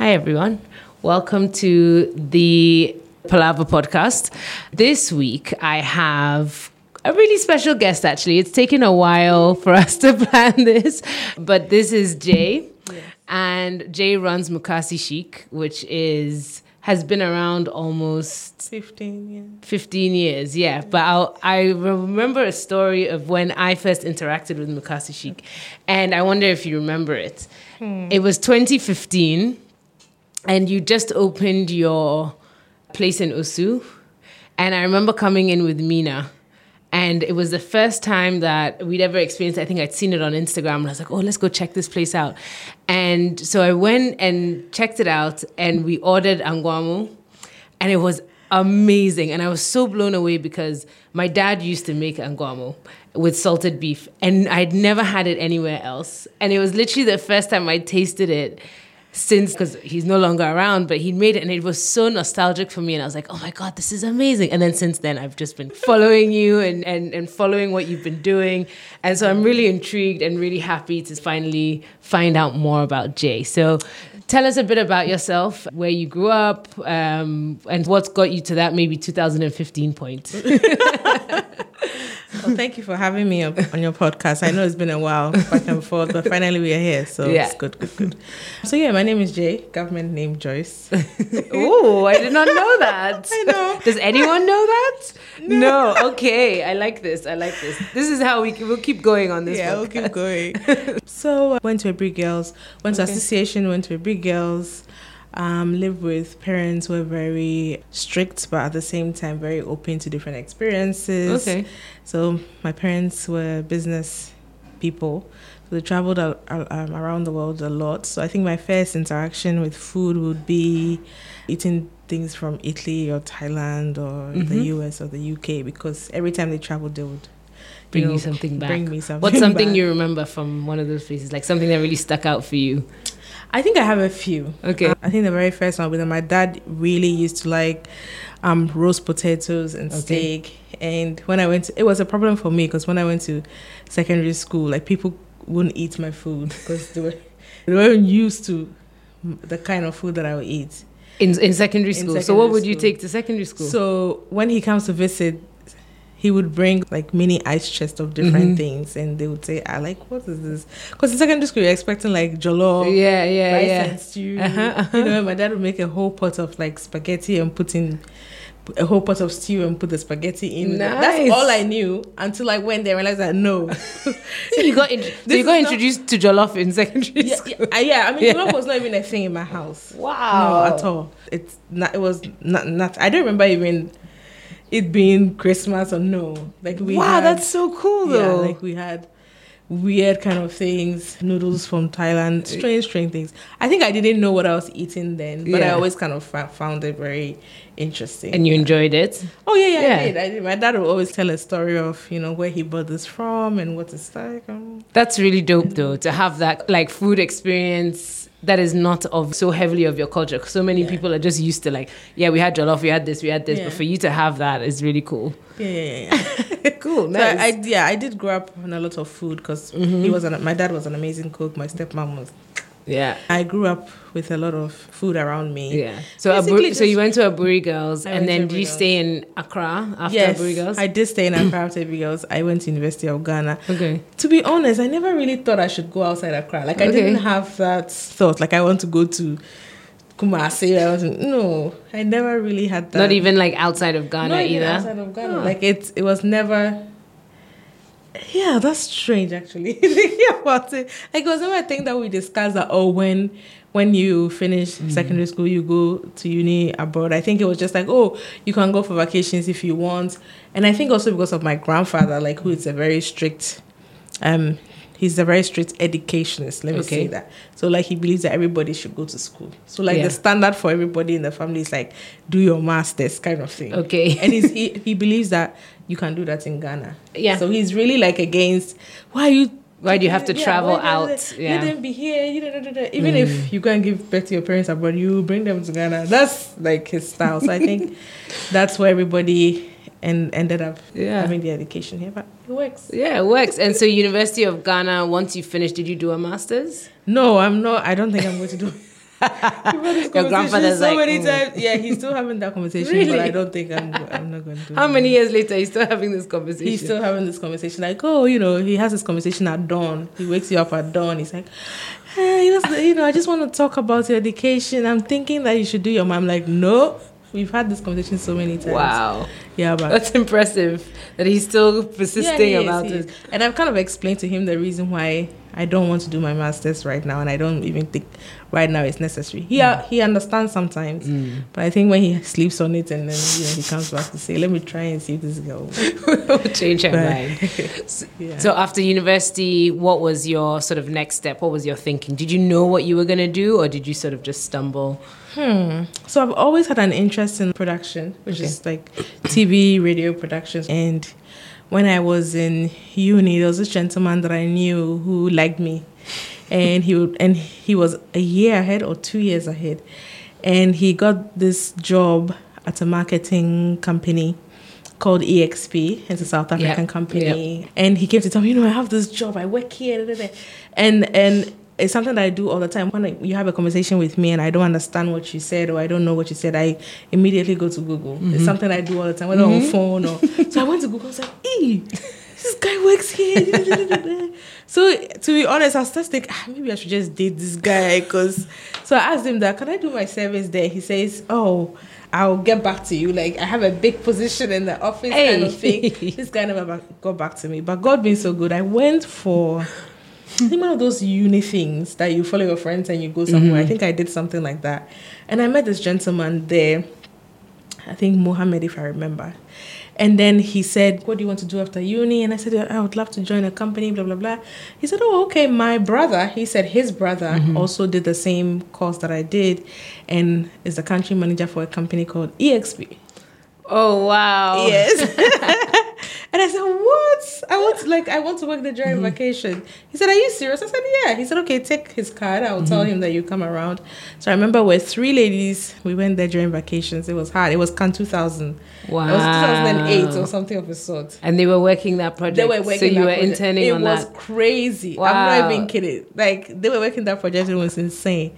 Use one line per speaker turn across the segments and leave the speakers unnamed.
Hi, everyone. Welcome to the Palava podcast. This week, I have a really special guest, actually. It's taken a while for us to plan this, but this is Jay. And Jay runs Mukasi Chic, which is has been around almost
15 years.
15 years, yeah. But I'll, I remember a story of when I first interacted with Mukasi Chic, and I wonder if you remember it. Hmm. It was 2015, and you just opened your place in Osu, and I remember coming in with Mina. And it was the first time that we'd ever experienced. I think I'd seen it on Instagram, and I was like, "Oh, let's go check this place out." And so I went and checked it out, and we ordered anguamu, and it was amazing. And I was so blown away because my dad used to make anguamu with salted beef, and I'd never had it anywhere else. And it was literally the first time I tasted it since because he's no longer around, but he made it and it was so nostalgic for me. And I was like, oh my God, this is amazing. And then since then, I've just been following you and, and, and following what you've been doing. And so I'm really intrigued and really happy to finally find out more about Jay. So tell us a bit about yourself, where you grew up, um, and what's got you to that maybe 2015 point.
Well, thank you for having me on your podcast. I know it's been a while back and forth, but finally we are here. So
Yeah.
it's good, good, good. So yeah, my name is Jay, government name Joyce.
oh, I did not know that.
I know.
Does anyone know that? No. Okay, I like this. I like this. This is how we we'll keep going on this.
yeah, we'll keep going. so uh, went to Aburi Girls, went to association, went to Aburi Girls. Um, lived with parents who were very strict, but at the same time very open to different experiences.
Okay.
So my parents were business people. So they traveled a- a- um, around the world a lot. So I think my first interaction with food would be eating things from Italy or Thailand or the
Mhm.
US or the UK because every time they traveled, they would
Bring
know,
you something back.
Bring me something.
What's something
back.
you remember from one of those places? Like something that really stuck out for you?
I think I have a few.
Okay.
I think the very first one with my dad really used to like um, roast potatoes and
Okay.
steak. And when I went, to, it was a problem for me because when I went to secondary school, like people wouldn't eat my food because they were they weren't used to the kind of food that I would eat.
In in secondary
In
school. so
secondary
what would you
school.
take to secondary school?
So when he comes to visit, he would bring like mini ice chest of different
Mhm.
things, and they would say, "I like what is this?" Because in secondary school, you're expecting like jollof.
yeah, yeah,
rice
yeah.
and stew.
Uh-huh, uh-huh.
You know, my dad would make a whole pot of like spaghetti and put in a whole pot of stew and put the spaghetti in.
Nice.
That's all I knew until I went there and realized that no.
So you got in, so you got
is not-
introduced to jollof in secondary
yeah,
school.
yeah, I- yeah, I mean,
Yeah.
jollof was not even a thing in my house.
Wow.
No, at all. It's not. It was not. Not. I don't remember even it being Christmas or no. Like we.
wow,
had,
that's so cool though.
yeah,
though.
like we had weird kind of things, noodles from Thailand, strange, strange things. I think I didn't know what I was eating then, but I always kind of fa- found it very interesting.
and you enjoyed it.
oh yeah, yeah,
Yeah.
I did. I did. My dad would always tell a story of you know where he bought this from and what it's like. Um,
That's really dope though to have that like food experience that is not of so heavily of your culture. So many
Yeah.
people are just used to like, yeah, we had jollof, we had this, we had this,
Yeah.
but for you to have that is really cool.
yeah, yeah, yeah.
Cool,
So I, I yeah I did grow up on a lot of food because
Mm-hmm.
he was an, my dad was an amazing cook. My stepmom was.
Yeah.
I grew up with a lot of food around me.
Yeah. So Aburi, so you went to Aburi Girls,
I
and then did you stay in Accra after
Yes,
Aburi Girls?
I did stay in Accra after girls. I went to University of Ghana.
okay.
To be honest, I never really thought I should go outside Accra. Like I
Okay.
didn't have that thought. Like I want to go to Kumasi. I to, no, I never really had that.
Not even like outside of Ghana
Not
either.
outside of Ghana. Like it, it was never. Yeah, that's strange actually. Thinking about it, like it was never a thing that we discussed that. Oh, when when you finish
Mm.
secondary school, you go to uni abroad. I think it was just like, oh, you can go for vacations if you want. And I think also because of my grandfather, like who is a very strict, um, he's a very strict educationist. Let me
Okay.
say that. So like he believes that everybody should go to school. So like
Yeah.
the standard for everybody in the family is like do your masters kind of thing
Okay.
and he's, he he believes that you can do that in Ghana.
Yeah.
So he's really like against why you
Why do you have to
Yeah,
travel
you-
out?
Let
Yeah.
be here. You da, da. Even
Mm.
if you can't give birth to your parents abroad, you bring them to Ghana. That's like his style. So I think that's where everybody and ended up
Yeah.
having the education here. But it works.
Yeah, it works. And so, University of Ghana. Once you finished, did you do a master's?
No, I'm not. I don't think I'm going to do.
Your grandfather's
so
like,
many
"Mm."
times. Yeah, he's still having that conversation,
Really?
but I don't think I'm. I'm not going to. do
How many years later are you still having this conversation?
He's still having this conversation. Like, oh, you know, he has this conversation at dawn. He wakes you up at dawn. He's like, hey, you know, you know, I just want to talk about your education. I'm thinking that you should do your mom. Like, no. We've had this conversation so many times.
wow.
Yeah, but
That's impressive that he's still
Yeah,
persisting
he
about
he
it.
is. And I've kind of explained to him the reason why I don't want to do my master's right now, and I don't even think right now it's necessary. He uh, he understands sometimes,
Mm.
but I think when he sleeps on it and then you know he comes back to say, "Let me try and see if this girl."
Change her mind. So,
Yeah.
so after university, what was your sort of next step? What was your thinking? Did you know what you were going to do, or did you sort of just stumble?
Hmm. So I've always had an interest in production, which is like TV, radio productions. And when I was in uni, there was this gentleman that I knew who liked me, and he would, and he was a year ahead or two years ahead, and he got this job at a marketing company called EXP. It's a South African company, and he came to tell me, you know, I have this job. I work here, da, da, da." and and it's something that I do all the time. When I, you have a conversation with me and I don't understand what you said or I don't know what you said, I immediately go to Google. It's something I do all the time, whether on phone or. So I went to Google. I was like, "Ee, this guy works here." so to be honest, I was just thinking ah, maybe I should just date this guy because. So I asked him that, "Can I do my service there?" He says, "Oh." I'll get back to you. Like I have a big position in the office, kind of thing. This guy never got back to me, but God being so good, I went for I think one of those uni things that you follow your friends and you go somewhere. I mm-hmm. think I did something like that. And I met this gentleman there, I think Mohammed, if I remember. And then he said, What do you want to do after uni? And I said, I would love to join a company, blah, blah, blah. He said, Oh, okay. My brother, he said his brother mm-hmm. also did the same course that I did and is the country manager for a company called EXP.
Oh wow!
Yes. and I said, What? I want to like I want to work there during mm-hmm. vacation. He said, Are you serious? I said, Yeah. He said, Okay, take his card. I'll tell mm-hmm. him that you come around. So I remember we're three ladies. We went there during vacations. It was hard. It was Can 2000.
Wow.
It was 2008 or something of the sort.
And they were working that project.
They were working
so you
that
were
project.
interning
it
on
was
that.
crazy. I'm not even kidding. Like they were working that project. It was insane.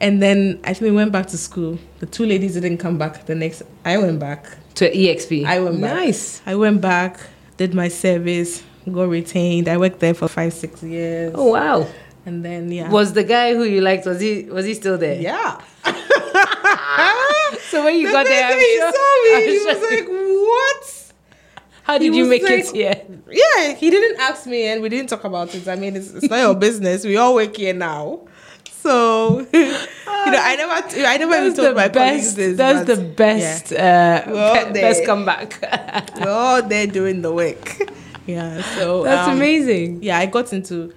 And then I think we went back to school. The two ladies didn't come back. The next, I went back.
To EXP.
I went back.
Nice.
I went back, did my service, got retained. I worked there for five, six years.
Oh wow!
And then yeah.
Was the guy who you liked was he was he still there?
yeah.
So when you
The
got there, I'm
he
sure-
saw me,
I'm
he
sure-
was like, "What?"
"How did you make
like-
it here?"
Yeah, he didn't ask me, and we didn't talk about it. I mean, it's, it's not your business. We all work here now, so I never, I never even told my colleagues
best.
this.
That's the best.
We're
Uh, pe-
there.
best comeback.
yeah, we're all there doing the work. Yeah, so
That's
um,
amazing.
Yeah, I got into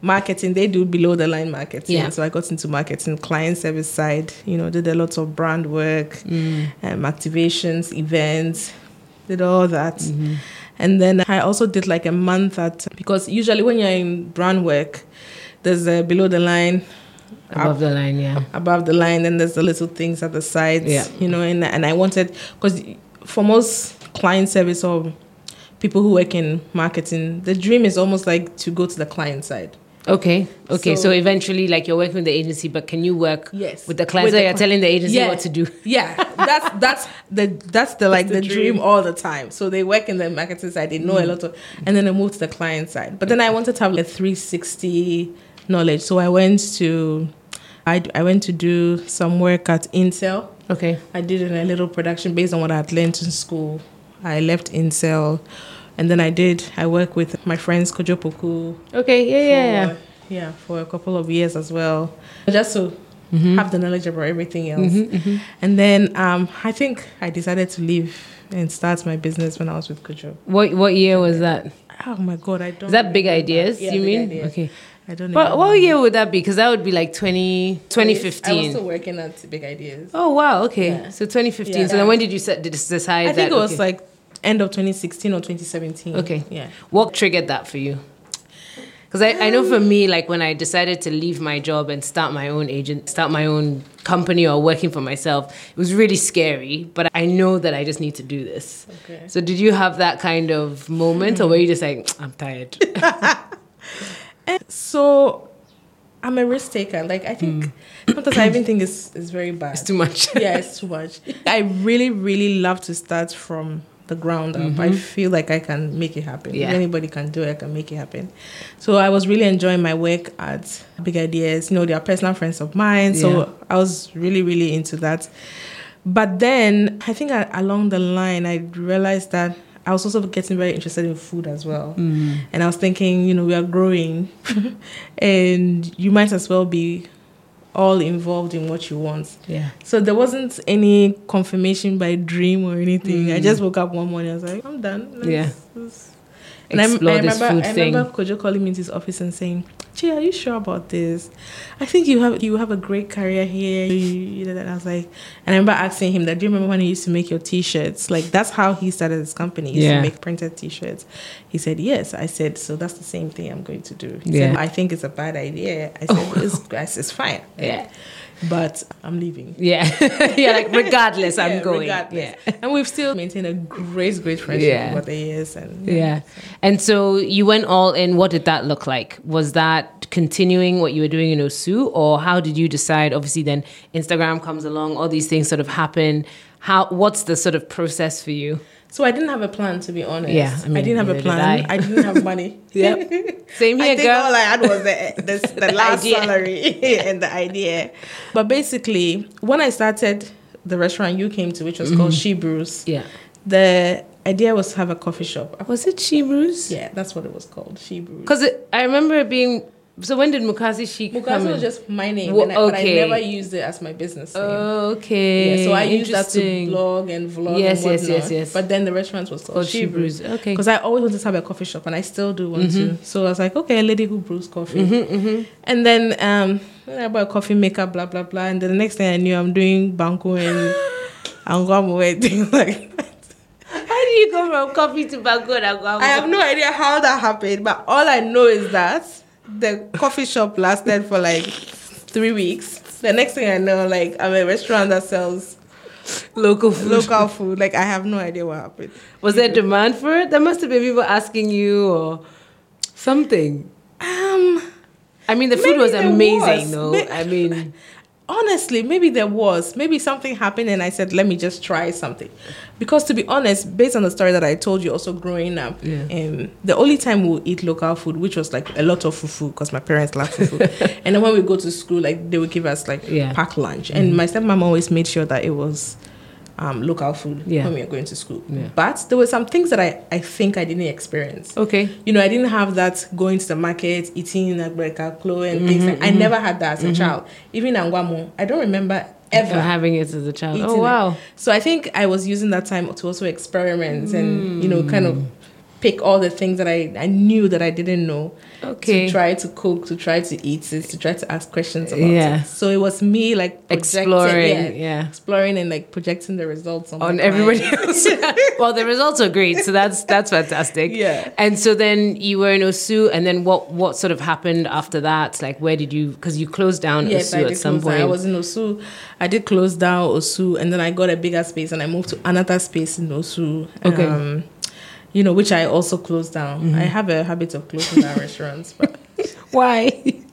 marketing. They do below the line marketing.
Yeah.
So I got into marketing, client service side. You know, did a lot of brand work,
Mm.
um, activations, events, did all that.
Mm-hmm.
And then I also did like a month at because usually when you're in brand work, there's a below the line,
Above the line, yeah.
above the line, then there's the little things at the sides.
Yeah.
You know, and and I wanted because for most client service or people who work in marketing, the dream is almost like to go to the client side.
Okay. Okay. So,
So-
eventually, like you're working with the agency, but can you work
Yes.
with the clients?
With
so
the
you're
cli-
telling the agency
Yeah.
what to do.
Yeah, that's that's the that's the like
the
the, dream.
dream.
all the time. So they work in the marketing side, they know a mm. lot of, and then they move to the client side. But then I wanted to have like 360 knowledge, so I went to, I I went to do some work at Intel.
Okay.
I did a little production based on what I had learned in school. I left Intel, and then I did. I worked with my friends Kojo Poku.
Okay. Yeah. Yeah. Yeah.
yeah, for a couple of years as well, just to
Mm-hmm.
have the knowledge about everything else. And then um, I think I decided to leave and start my business when I was with Kojo.
What What year was that?
Oh my god, I don't.
Is that big ideas?
Yeah,
you mean?
Ideas.
Okay.
I don't know.
But what year would that be? Because that would be like 20,
I was
2015.
still working at Big Ideas.
Oh wow. Okay.
Yeah.
So 2015.
Yeah.
So then when did you set, did decide?
I think
that,
it was
okay.
like end of 2016 or 2017.
Okay.
Yeah.
What triggered that for you? Because I, I know for me, like when I decided to leave my job and start my own agent, start my own company or working for myself, it was really scary. But I know that I just need to do this.
Okay.
So did you have that kind of moment, or were you just like, I'm tired?
So I'm a risk taker. Like I think hmm. sometimes I even think it's it's very bad.
It's too much.
yeah, it's too much. I really, really love to start from the ground up. I mm-hmm. feel like I can make it happen.
Yeah.
If anybody can do it, I can make it happen. So I was really enjoying my work at Big Ideas. You know, they are personal friends of mine. So
Yeah.
I was really, really into that. But then I think I, along the line, I realized that I was also getting very interested in food as well. And I was thinking, you know, we are growing and you might as well be all involved in what you want.
Yeah.
So there wasn't any confirmation by dream or anything. I just woke up one morning. I was like, I'm done. Let's-
Yeah.
let's- And I, I remember, I remember Kojo calling me into his office and saying, "Chi, are you sure about this? I think you have you have a great career here." You, you know, and I was like, and I remember asking him that. Do you remember when he used to make your T-shirts? Like that's how he started his company. He used
Yeah.
to make printed T-shirts. He said yes. I said so. That's the same thing I'm going to do. He
Yeah.
said I think it's a bad idea. I said it's, I said, it's fine.
Yeah.
But I'm leaving.
Yeah. yeah, like regardless, I'm going.
regardless.
Yeah.
And we've still maintained a great, great friendship
Yeah.
over the years. And
Yeah. And so you went all in. What did that look like? Was that continuing what you were doing in Osu, or how did you decide? Obviously, then Instagram comes along, all these things sort of happen. How? What's the sort of process for you?
So I didn't have a plan, to be honest.
Yeah, I
I, didn't have a
neither did
plan.
I.
I. didn't have money.
Yep. Same here, I
think
girl.
all I had was the, the, the last
idea.
salary and the idea. But basically, when I started the restaurant you came to, which was called mm-hmm. She Brews,
yeah.
the idea was to have a coffee shop.
Was it She Brews?
Yeah, that's what it was called, She Brews.
Because I remember it being. So when did Mukasi Chic come
Mukasa
in?
was just my name,
Wo-
and I, but I never used it as my business name.
okay.
Yeah, so I used that to blog and vlog.
Yes,
and
yes, yes, yes.
But then the restaurant was called, She Brews.
Okay.
Because I always wanted to have a coffee shop, and I still do want
Mm-hmm.
to. So I was like, okay, a lady who brews coffee. And then um, when I bought a coffee maker, blah blah blah. And then the next thing I knew, I'm doing banku and Anguamo thing like. that.
How do you go from coffee to banku and?
I have no idea how that happened, but all I know is that the coffee shop lasted for like three weeks. The next thing I know, like I'm a restaurant that sells
local food.
local food. Like I have no idea what happened.
Was there demand for it? There must have been people asking you or something.
Um,
I mean, the food was amazing,
was.
though. I mean,
honestly, maybe there was. Maybe something happened, and I said, "Let me just try something." Because to be honest, based on the story that I told you, also growing up,
Yeah.
um, the only time we would eat local food, which was like a lot of fufu, because my parents love fufu, and then when we go to school, like they would give us like
Yeah.
packed lunch, and my stepmom always made sure that it was. Um, local food
Yeah.
when we were going to school,
Yeah.
but there were some things that I, I think I didn't experience.
okay.
you know, I didn't have that going to the market, eating like klo and things.
Mm-hmm,
Like, I never had that as a child. Even Angwamo, I don't remember ever.
For having it as a child. Oh,
it.
wow.
So I think I was using that time to also experiment and you know, kind
Mm.
of pick all the things that I, I knew that I didn't know.
Okay.
To try to cook, to try to eat it, to try to ask questions about
Yeah.
it. So it was me like
Exploring,
yeah,
yeah.
exploring and like projecting the results on,
On everybody else. well, the results are great, so that's that's fantastic.
Yeah.
And so then you were in Osu, and then what what sort of happened after that? Like, where did you? Because you closed down
Yes,
Osu at some
close down.
point.
I was in Osu. I did close down Osu, and then I got a bigger space, and I moved to another space in Osu.
Okay.
Um, you know, which I also closed down.
Mm-hmm.
I have a habit of closing down restaurants, but
Why?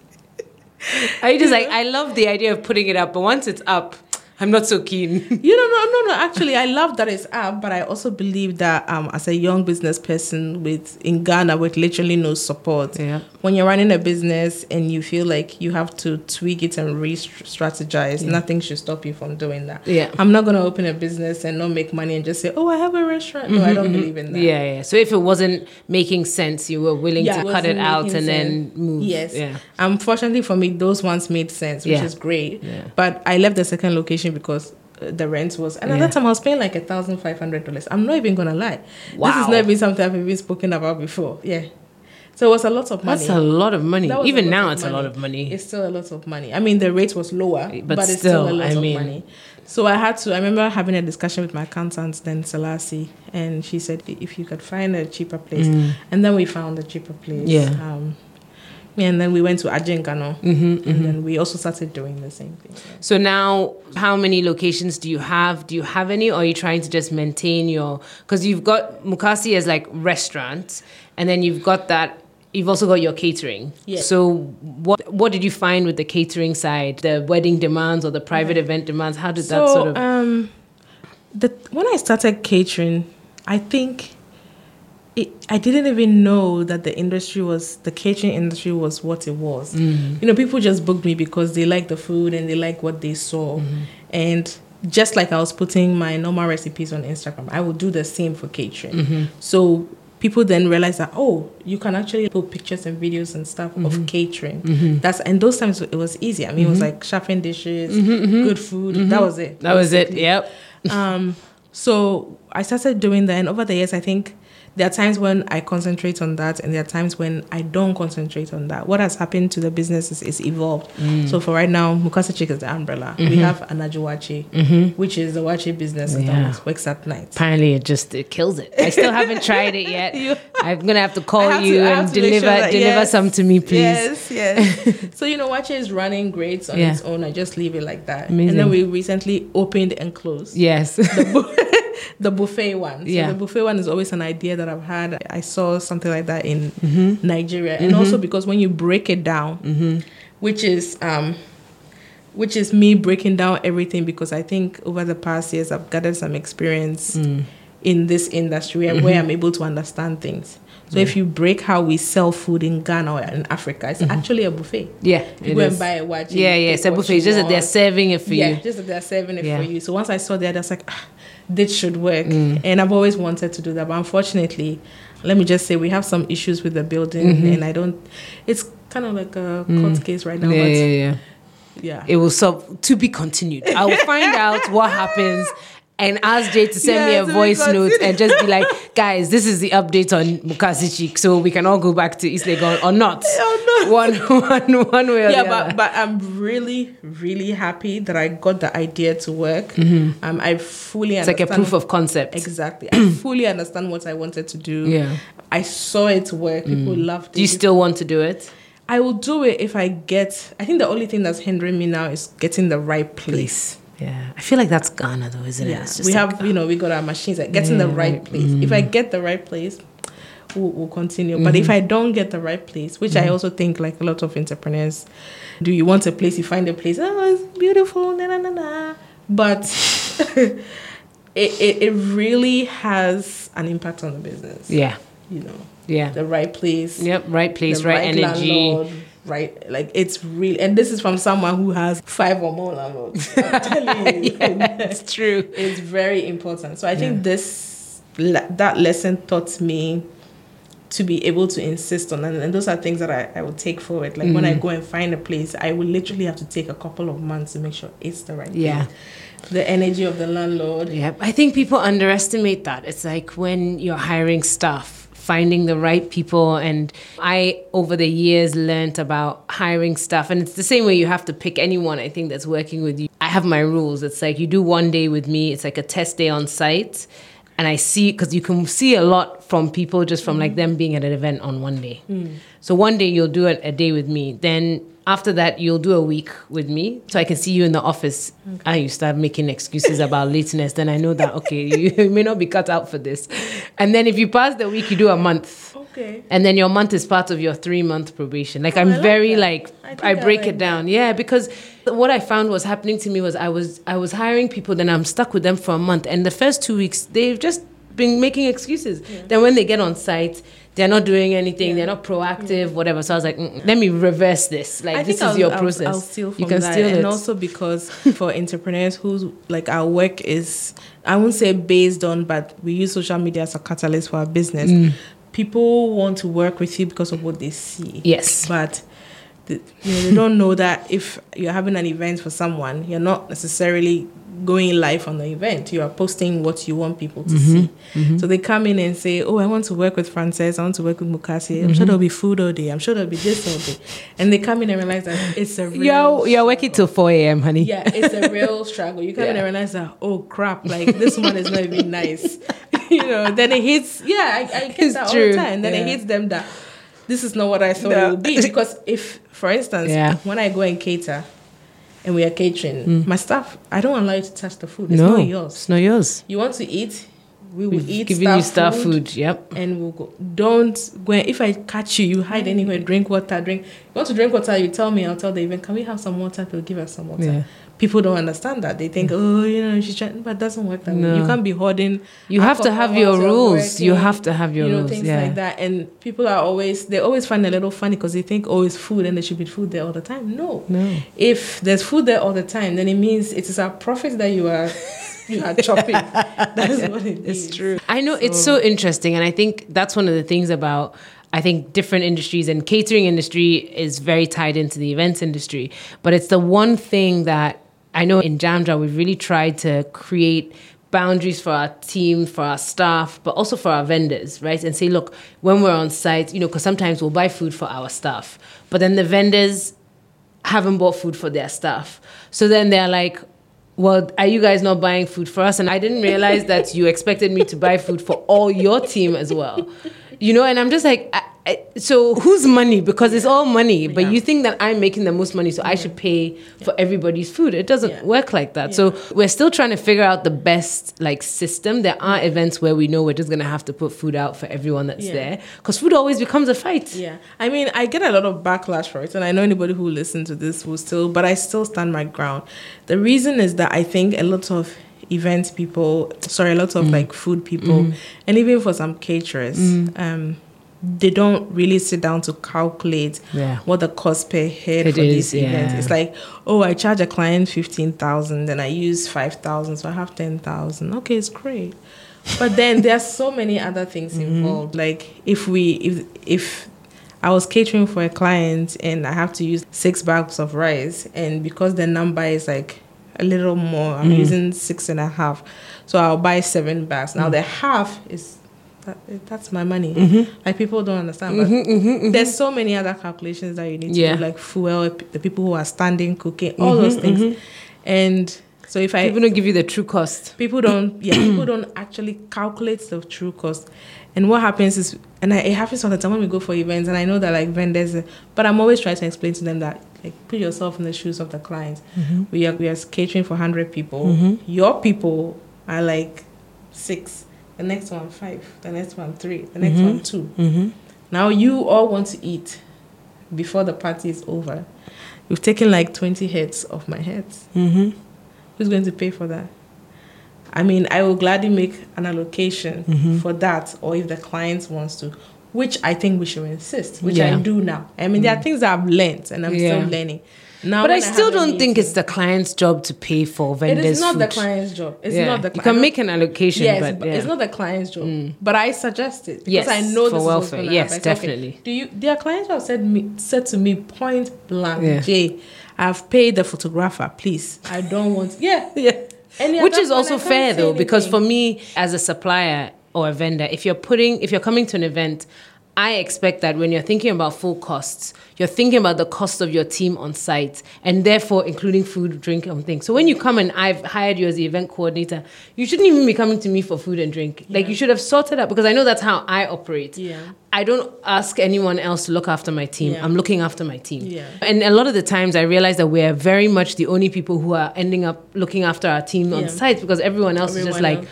Are you just like I love the idea of putting it up, but once it's up, I'm not so keen.
you know, no, no, no. Actually, I love that it's up, but I also believe that um, as a young business person with in Ghana with literally no support,
Yeah.
when you're running a business and you feel like you have to tweak it and re-strategize, nothing should stop you from doing that.
Yeah.
I'm not gonna open a business and not make money and just say, "Oh, I have a restaurant." No, I don't believe in that.
Yeah, yeah. So if it wasn't making sense, you were willing
Yeah,
to cut it out and then move.
Yes.
Yeah.
Unfortunately for me, those ones made sense, which
Yeah.
is great.
Yeah.
But I left the second location because uh, the rent was, and at that time I was paying like a thousand five hundred dollars. I'm not even gonna lie.
Wow.
This is not even something I've even spoken about before. Yeah. So it was a lot of money.
That's a lot of money.
That was a
Even now, it's a lot of money.
It's still a lot of money. I mean, the rate was lower,
But
but, it's still,
still,
a lot
I
of
mean-
money. So I had to. I remember having a discussion with my accountant, then Selassie, and she said if you could find a cheaper place, and then we found a cheaper place.
Mm. Yeah.
Um, and then we went to Adjiringanor,
Mm-hmm,
and then we also started doing the same thing.
So now, how many locations do you have? Do you have any, or are you trying to just maintain your? Because you've got Mukasi as like restaurants, and then you've got that you've also got your catering.
Yeah.
So what what did you find with the catering side? The wedding demands or the private event demands? How did that sort of
um, the when I started catering, I think it, I didn't even know that the industry was the catering industry was what it was.
Mm-hmm.
You know, people just booked me because they like the food and they like what they saw,
Mm-hmm.
and just like I was putting my normal recipes on Instagram, I would do the same for catering.
Mm-hmm.
So people then realized that oh, you can actually put pictures and videos and stuff
Mm-hmm.
of catering. That's and those times it was easy. I mean, it was like shopping dishes,
Mm-hmm.
good food. That was it.
that was it? Yep.
Um, so I started doing that, and over the years, I think there are times when I concentrate on that, and there are times when I don't concentrate on that. What has happened to the business is, is evolved.
Mm.
So for right now, Mukasa Chick is the umbrella. We have Anajuwachi, which is the waakye business
Mm-hmm. Yeah.
that works at night.
Apparently, it just it kills it. I still haven't tried it yet.
You-
I'm gonna have to call
have
you
have
and deliver
sure that-
deliver
yes,
some to me, please.
Yes, yes. so you know, Waakye is running great on
Yeah.
its own. I just leave it like that.
Amazing.
And then we recently opened and closed.
Yes.
the buffet one. So
Yeah.
the buffet one is always an idea that I've had. I saw something like that in
Mm-hmm.
Nigeria, and also because when you break it down, which is um, which is me breaking down everything because I think over the past years I've gathered some experience
Mm.
in this industry and where I'm able to understand things. So if you break how we sell food in Ghana or in Africa, it's actually a buffet.
yeah.
You go
is.
and buy a watch.
yeah, yeah. It's a buffet. Just that they're serving it for
yeah,
you.
just that they're serving it
Yeah.
for you. So once I saw that, I was like, ah, this should work.
Mm.
And I've always wanted to do that, but unfortunately, let me just say we have some issues with the building,
Mm-hmm.
and I don't. It's kind of like a court case right now,
Mm. Yeah,
but
yeah, yeah.
yeah.
It will solve to be continued. I will find out what happens and ask Jay to send me a voice note and just be like, guys, this is the update on Mukasi Chic, so we can all go back to East Legon or not.
Oh, no.
One, one, one way or
yeah,
the
but
other.
but I'm really really happy that I got the idea to work. Um, I fully
Mm-hmm. it's like a proof of concept.
exactly. I fully understand what I wanted to do.
Yeah.
I saw it work. People loved it.
Do you still want to do it?
I will do it if I get. I think the only thing that's hindering me now is getting the right place.
Please. Yeah. I feel like that's Ghana though, isn't it?
Yeah,
just
we
like-
have you know we got our machines. Like getting the
Yeah,
right
right.
place. If I get the right place, we'll, we'll continue. But
Mm-hmm.
if I don't get the right place, which I also think like a lot of entrepreneurs, do you want a place? You find a place. Oh, it's beautiful. Na na na na. But it, it it really has an impact on the business.
Yeah.
You know
Yeah.
the right place.
Yep. Right place,
the
right, energy.
landlord, right? Like it's real and this is from someone who has five or more landlords I'm telling you.
It's true.
it's very important. So i think this that lesson taught me to be able to insist on and, and those are things that I, I will take forward. Like when i
Mm-hmm.
go and find a place i will literally have to take a couple of months to make sure it's the right
Yeah.
place. The energy of the landlord.
Yeah, I think people underestimate that. It's like when you're hiring staff, finding the right people. And I, over the years, learned about hiring stuff. And it's the same way you have to pick anyone, I think, that's working with you. I have my rules. It's like you do one day with me, it's like a test day on site. And I see, because you can see a lot from people just from like them being at an event on one day. Hmm. So one day you'll do a, a day with me. Then after that, you'll do a week with me. So I can see you in the office. And you start making excuses about lateness. Then I know that, okay, you may not be cut out for this. And then if you pass the week, you do a month.
okay
And then your month is part of your three month probation. Like
Oh,
I'm
I like
very
that.
like
I
I,
I
break
like
it down. Yeah, because what I found was happening to me was I was I was hiring people, then I'm stuck with them for a month. And the first two weeks they've just been making excuses. Then when they get on site, they're not doing anything, they're not proactive, whatever. So I was like, "Mm-mm, let me reverse this. Like
I
this is
I'll,
your
I'll-
process.
I'll, steal from
you can
that.
steal
and
it.
also because for entrepreneurs whose like our work is, I won't say based on, but we use social media as a catalyst for our business.
Mm.
People want to work with you because of what they see.
yes.
But the, you know, they don't know that if you're having an event for someone, you're not necessarily going live on the event. You are posting what you want people to
Mm-hmm.
see. So they come in and say, "Oh, I want to work with Frances. I want to work with Mukasi. I'm
Mm-hmm.
sure there'll be food all day. I'm sure there'll be this all day." And they come in and realize that it's a real
You're you're working till four AM, honey.
yeah, it's a real struggle. You come in
Yeah.
and realize that, oh crap, like this one is not even nice. you know, then it hits, yeah, I, I get
It's
that all
true,
the time. Then it hits them that this is not what I thought
No.
it would be. Because if, for instance,
Yeah.
when I go and cater and we are catering, mm. my staff, I don't allow you to touch the food. It's
no,
not yours.
it's not yours.
You want to eat, we will
We've
eat
given
star
you star
food,
food. Yep.
and we'll go. Don't go. If I catch you, you hide anywhere. Drink water. Drink. You want to drink water? You tell me. I'll tell the event. Can we have some water? They'll give us some water.
Yeah.
People don't understand that. They think, mm. oh, you know, she's trying, but it doesn't work that way. You can't be hoarding.
You have to have your rules. You have to have your
you know,
rules.
things
yeah.
like that. And people are always they always find it a little funny because they think, oh, it's food and there should be food there all the time. No,
No.
if there's food there all the time, then it means it is a profit that you are you are chopping. that is what it is.
It's true. I know it's so interesting, and I think that's one of the things about. I think different industries and catering industry is very tied into the events industry, but it's the one thing that I know in Jamja we've really tried to create boundaries for our team, for our staff, but also for our vendors, right? And say, look, when we're on site, you know, because sometimes we'll buy food for our staff, but then the vendors haven't bought food for their staff. So then they're like, well, are you guys not buying food for us? And I didn't realize that you expected me to buy food for all your team as well. You know, and I'm just like, I, so whose money? Because it's all money, but
Yeah.
you think that I'm making the most money, so I should pay for everybody's food. It doesn't
Yeah.
work like that. So we're still trying to figure out the best like system. There are events where we know we're just gonna have to put food out for everyone that's
Yeah.
there, because food always becomes a fight.
Yeah, I mean, I get a lot of backlash for it, and I know anybody who listens to this will still, but I still stand my ground. The reason is that I think a lot of event people, sorry, a lot
Mm.
of like food people, and even for some caterers, um, they don't really sit down to calculate
Yeah.
what the cost per head
It
for
is,
this event.
yeah.
It's like, oh, I charge a client fifteen thousand, then I use five thousand, so I have ten thousand. Okay, it's great. But then there are so many other things
Mm-hmm.
involved. Like if we if if I was catering for a client and I have to use six bags of rice, and because the number is like a little more, I'm
Mm.
using six and a half, so I'll buy seven bags.
Mm.
Now the half is that, that's my money.
Mm-hmm.
Like people don't understand, but mm-hmm, mm-hmm, mm-hmm. there's so many other calculations that you need to
Yeah.
do, like fuel, the people who are standing, cooking, all those things. And so if I
People don't give you the true cost.
people don't yeah people don't actually calculate the true cost and what happens is and I, it happens all the time when we go for events and i know that like vendors but i'm always trying to explain to them that like put yourself in the shoes of the client we are we are catering for 100 people your people are like six the next one five the next one three the next one 2
Mm-hmm.
now you all want to eat before the party is over you've taken like 20 heads of my heads
Mm-hmm.
Who's going to pay for that? I mean, I will gladly make an allocation
Mm-hmm.
for that, or if the client wants to, which I think we should insist, which
Yeah. Mm.
I do now. I mean, there are things that I've learned and I'm
Yeah.
still learning. Now,
But I still don't think it's the client's job to pay for vendors.
It is not the client's job. It's
Yeah.
not the
You can make an allocation,
Yes,
but,
but
yeah. Mm.
it's not the client's job. But I suggest it because
Yes,
I know
for
this is what's
welfare. Yes,
happen. Say, okay,
definitely.
do you? Their clients have said me said to me point blank,
Yeah.
Jay, I've paid the photographer. Please, I don't want. Yeah,
yeah.
At
Which is also fair though, because for me as a supplier or a vendor, if you're putting, if you're coming to an event, I expect that when you're thinking about full costs, you're thinking about the cost of your team on site and therefore including food, drink, and things. So when you come and I've hired you as the event coordinator, you shouldn't even be coming to me for food and drink. Like you should have sorted out because I know that's how I operate.
Yeah.
I don't ask anyone else to look after my team.
Yeah.
I'm looking after my team.
Yeah.
And a lot of the times I realize that we're very much the only people who are ending up looking after our team on site because everyone else is just like,
else.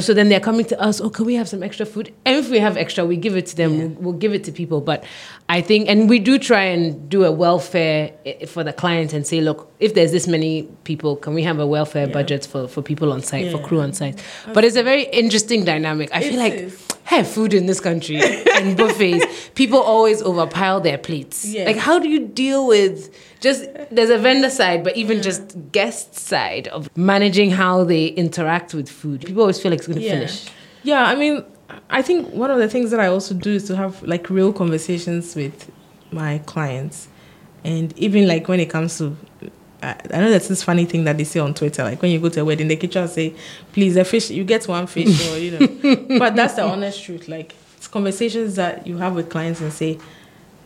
So then they're coming to us, oh, can we have some extra food? And if we have extra, we give it to them,
Yeah.
we'll, we'll give it to people. But I think, and we do try and do a welfare eh, eh, for the client and say, look, if there's this many people, can we have a welfare
Yeah.
budget for, for people on site, for crew on site? But it's a very interesting dynamic. I feel like
is.
have food in this country and buffets. People always overpile their plates.
Yeah.
Like, how do you deal with just there's a vendor side, but even just guest side of managing how they interact with food? People always feel like it's going to
yeah.
finish.
Yeah, I mean, I think one of the things that I also do is to have like real conversations with my clients, and even like when it comes to. I I know that's this funny thing that they say on Twitter. Like when you go to a wedding, the kitchen say, "Please, the fish, you get one fish," or you know. but that's the honest truth. Like it's conversations that you have with clients and say,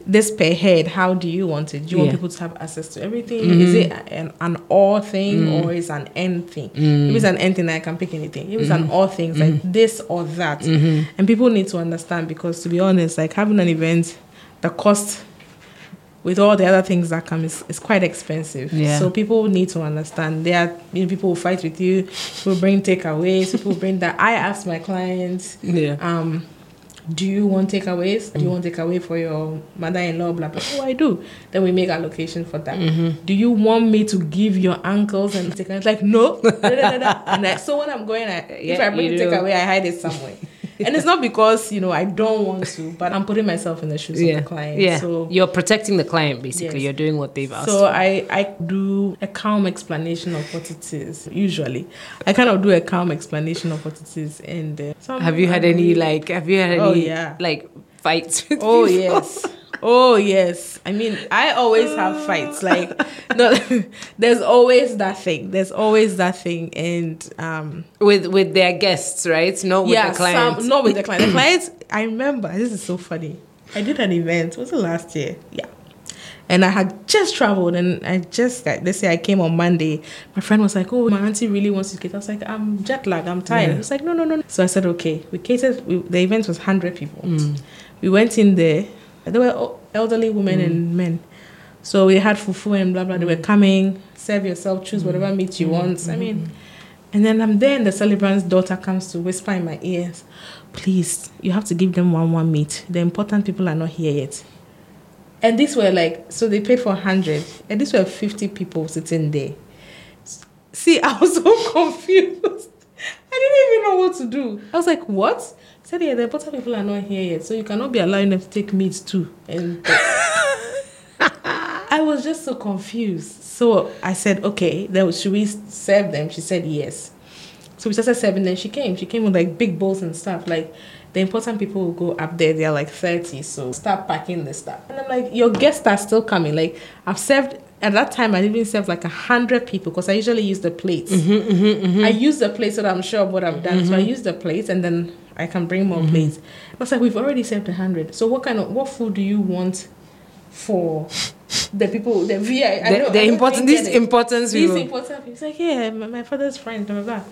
"This per head, how do you want it? Do you want people to have access to everything? Mm-hmm. Is it an, an all thing mm. or is an end thing? If mm. it's an end thing, I can pick anything. If it's an mm-hmm. all thing, like mm-hmm. this or that. And people need to understand because, to be honest, like having an event, the cost with all the other things that come, is, it's quite expensive.
Yeah.
So people need to understand. There are you know, people who fight with you, who bring takeaways, people bring that. I ask my clients,
Yeah.
um, do you want takeaways? Do you want takeaway for your mother-in-law? Blah blah. Oh, I do. Then we make allocation for that.
Mm-hmm.
Do you want me to give your uncles and take? It's like no. Da, da, da, da. and I, so when I'm going, I, if
Yeah,
I bring the takeaway, I hide it somewhere. and it's not because you know I don't want to, but I'm putting myself in the shoes
yeah.
of the client.
yeah.
So
You're protecting the client basically.
Yes.
You're doing what they've asked.
so
for.
I, I do a calm explanation of what it is. Usually, I kind of do a calm explanation of what it is. And uh,
have you had any like have you had any
Oh, yeah.
like fights with
Oh
people?
yes. Oh yes. I mean, I always have fights. Like, no, there's always that thing. There's always that thing, and um,
with with their guests, right? Not with
yeah,
the clients.
some not with the client. The clients. I remember this is so funny. I did an event. Was it last year? Yeah. And I had just traveled, and I just like let's say I came on Monday. My friend was like, "Oh, my auntie really wants to cater." I was like, "I'm jet lagged. I'm tired."
Yeah.
He was like, "No, no, no." no." So I said, "Okay." We catered. We, the event was hundred people.
Mm.
We went in there. There were elderly women
Mm.
and men. So we had fufu and blah blah. They were coming. Serve yourself. Choose whatever
Mm.
meat you want. I mean, and then I'm there, and the celebrant's daughter comes to whisper in my ears, "Please, you have to give them one one meat. The important people are not here yet." And these were like, so they paid for hundred, and these were fifty people sitting there. See, I was so confused. I didn't even know what to do. I was like, "What?" I said, "Yeah, the important people are not here yet, so you cannot be allowing them to take meat too." And I was just so confused. So I said, okay, then should we serve them? She said yes. So we started serving them. She came. She came with like big bowls and stuff. Like the important people will go up there. They're like 30. So start packing the stuff. And I'm like, your guests are still coming. Like I've served at that time I even served like a hundred people because I usually use the plates. Mm-hmm, mm-hmm, mm-hmm. I use the plates so that I'm sure of what I've done. So I use the plates and then I can bring more plates. I was like, we've already served a hundred. So what kind of what food do you want for the people the VI? I
The,
know-
the important these importance
These
people.
important people. He's like, yeah, my, my father's friend, blah, blah, blah.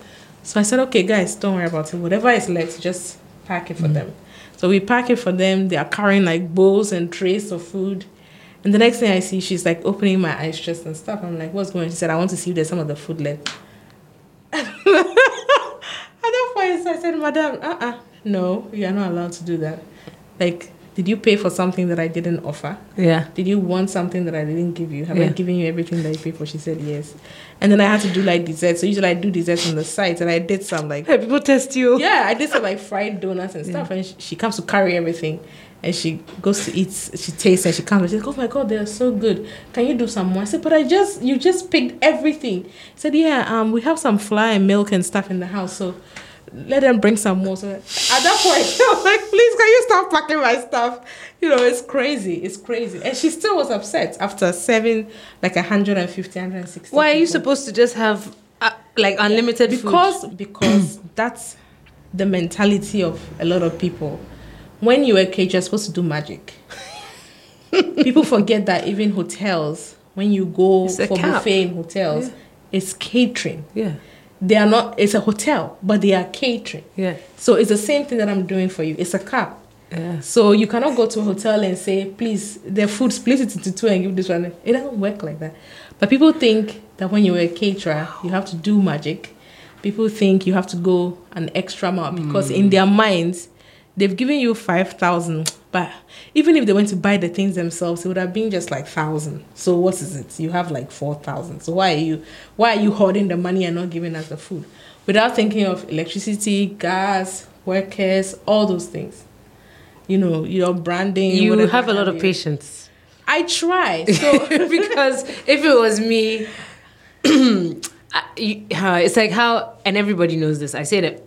So I said, okay, guys, don't worry about it. Whatever is left, just pack it for them. So we pack it for them. They are carrying like bowls and trays of food. And the next thing I see, she's like opening my ice chest and stuff. I'm like, what's going on? She said, I want to see if there's some of the food left. At that point, I said, Madam, uh uh no, you are not allowed to do that. Like, did you pay for something that I didn't offer?
Yeah.
Did you want something that I didn't give you? Have I
Yeah.
given you everything that you paid for? She said yes. And then I had to do like desserts. So usually I do desserts on the site, and I did some like
Hey, people test you.
yeah, I did some like fried donuts and stuff. And she, she comes to carry everything, and she goes to eat. She tastes and she comes. and She's like, "Oh my god, they're so good. Can you do some more?" I said, "But I just you just picked everything." I said, "Yeah, um, we have some flour and milk and stuff in the house, so." Let them bring some more. So at that point, I was like, please, can you stop packing my stuff? You know, it's crazy. It's crazy. And she still was upset after serving like 150, 160.
Why are you supposed to just have uh, like unlimited food?
because because that's the mentality of a lot of people when you're a cage you're supposed to do magic people forget that even hotels when you go for
cap.
buffet in hotels it's catering
Yeah.
They are not it's a hotel but they are catering
Yeah.
so it's the same thing that i'm doing for you it's a cap
Yeah.
so you cannot go to a hotel and say, please, the food split it into two and give this one. It doesn't work like that. But people think that when you're a caterer, you have to do magic. People think you have to go an extra mile because hmm. in their minds, they've given you five thousand. But even if they went to buy the things themselves, it would have been just like thousand. So what is it? You have like four thousand. So why are you why are you hoarding the money and not giving us the food? Without thinking of electricity, gas, workers, all those things you know, your branding.
You have a lot of
you.
patience.
I try. So
because if it was me, I- you- uh, it's like how, and everybody knows this. I say that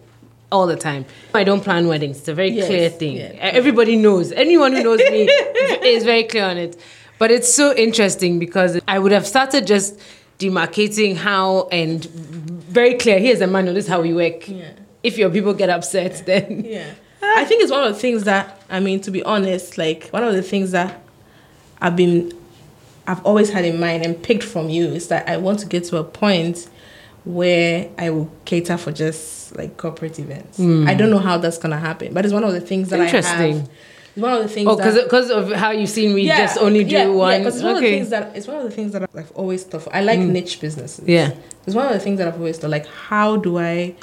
all the time. I don't plan weddings. It's a very
Yes,
clear thing.
yeah.
Everybody knows. Anyone who knows me is very clear on it. But it's so interesting because I would have started just demarcating how and very clear. Here's a manual. This is how we work.
Yeah.
If your people get upset, then
yeah, I think it's one of the things that I mean, to be honest, like one of the things that I've been, I've always had in mind and picked from you is that I want to get to a point where I will cater for just like corporate events. I don't know how that's gonna happen, but it's one of the things that I
Interesting.
have It's one of the things.
Oh, because of how you've seen me just only do
yeah,
one.
Yeah, because it's one of the things that it's one of the things that I've always thought. For. I like niche businesses.
Yeah.
it's one of the things that I've always thought. Like, how do I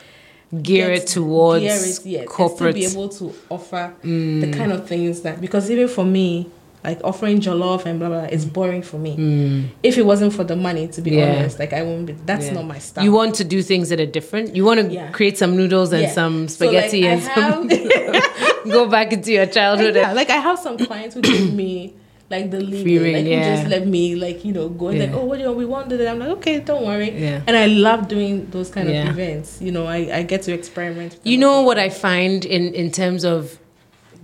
Gear it towards
gear it, yes,
corporate. Mm.
still be able to offer the kind of things that because even for me, like offering jollof and blah blah, it's boring for me. If it wasn't for the money, to be
Mm. Yeah.
honest, like I won't be. That's
Yeah.
not my style.
You want to do things that are different. You want to
Yeah.
create some noodles and some
So, like,
spaghetti and some go back into your childhood.
yeah, like I have some clients who give me like the lead, like
yeah.
just let me like you know go and
Yeah.
like oh what do you want? we wanted it. I'm like okay, don't worry.
Yeah.
And I love doing those kind
Yeah.
of events. You know, I, I get to experiment.
You know what I find in in terms of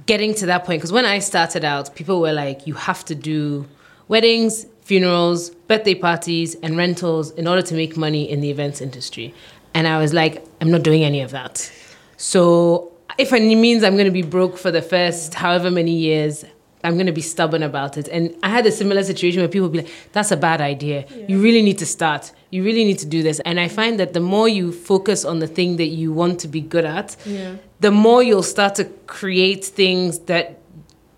getting to that point because when I started out, people were like, you have to do weddings, funerals, birthday parties, and rentals in order to make money in the events industry, and I was like, I'm not doing any of that. So if it means I'm going to be broke for the first however many years. I'm going to be stubborn about it. And I had a similar situation where people would be like, that's a bad idea. You really need to start. You really need to do this. And I find that the more you focus on the thing that you want to be good at,
Yeah.
the more you'll start to create things that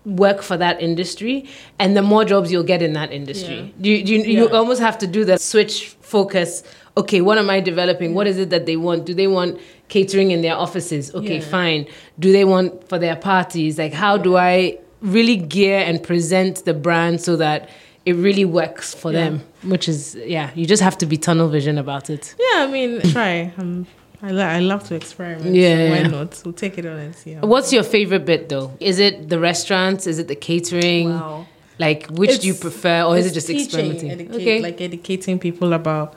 work for that industry and the more jobs you'll get in that industry. You, you, you
Yeah.
almost have to do the switch focus. Okay, what am I developing? What is it that they want? Do they want catering in their offices? Okay,
Yeah.
fine. Do they want for their parties? Like, how do I really gear and present the brand so that it really works for
Yeah.
them? Which is, yeah, you just have to be tunnel vision about it.
Yeah, I mean, try. Um, I lo- I love to experiment.
Yeah,
so why
yeah.
not? We'll take it on and see.
What's your favorite bit though? Is it the restaurants? Is it the catering?
Wow.
Like, which do you prefer, or is it just
teaching,
experimenting?
educate-
okay.
Like educating people about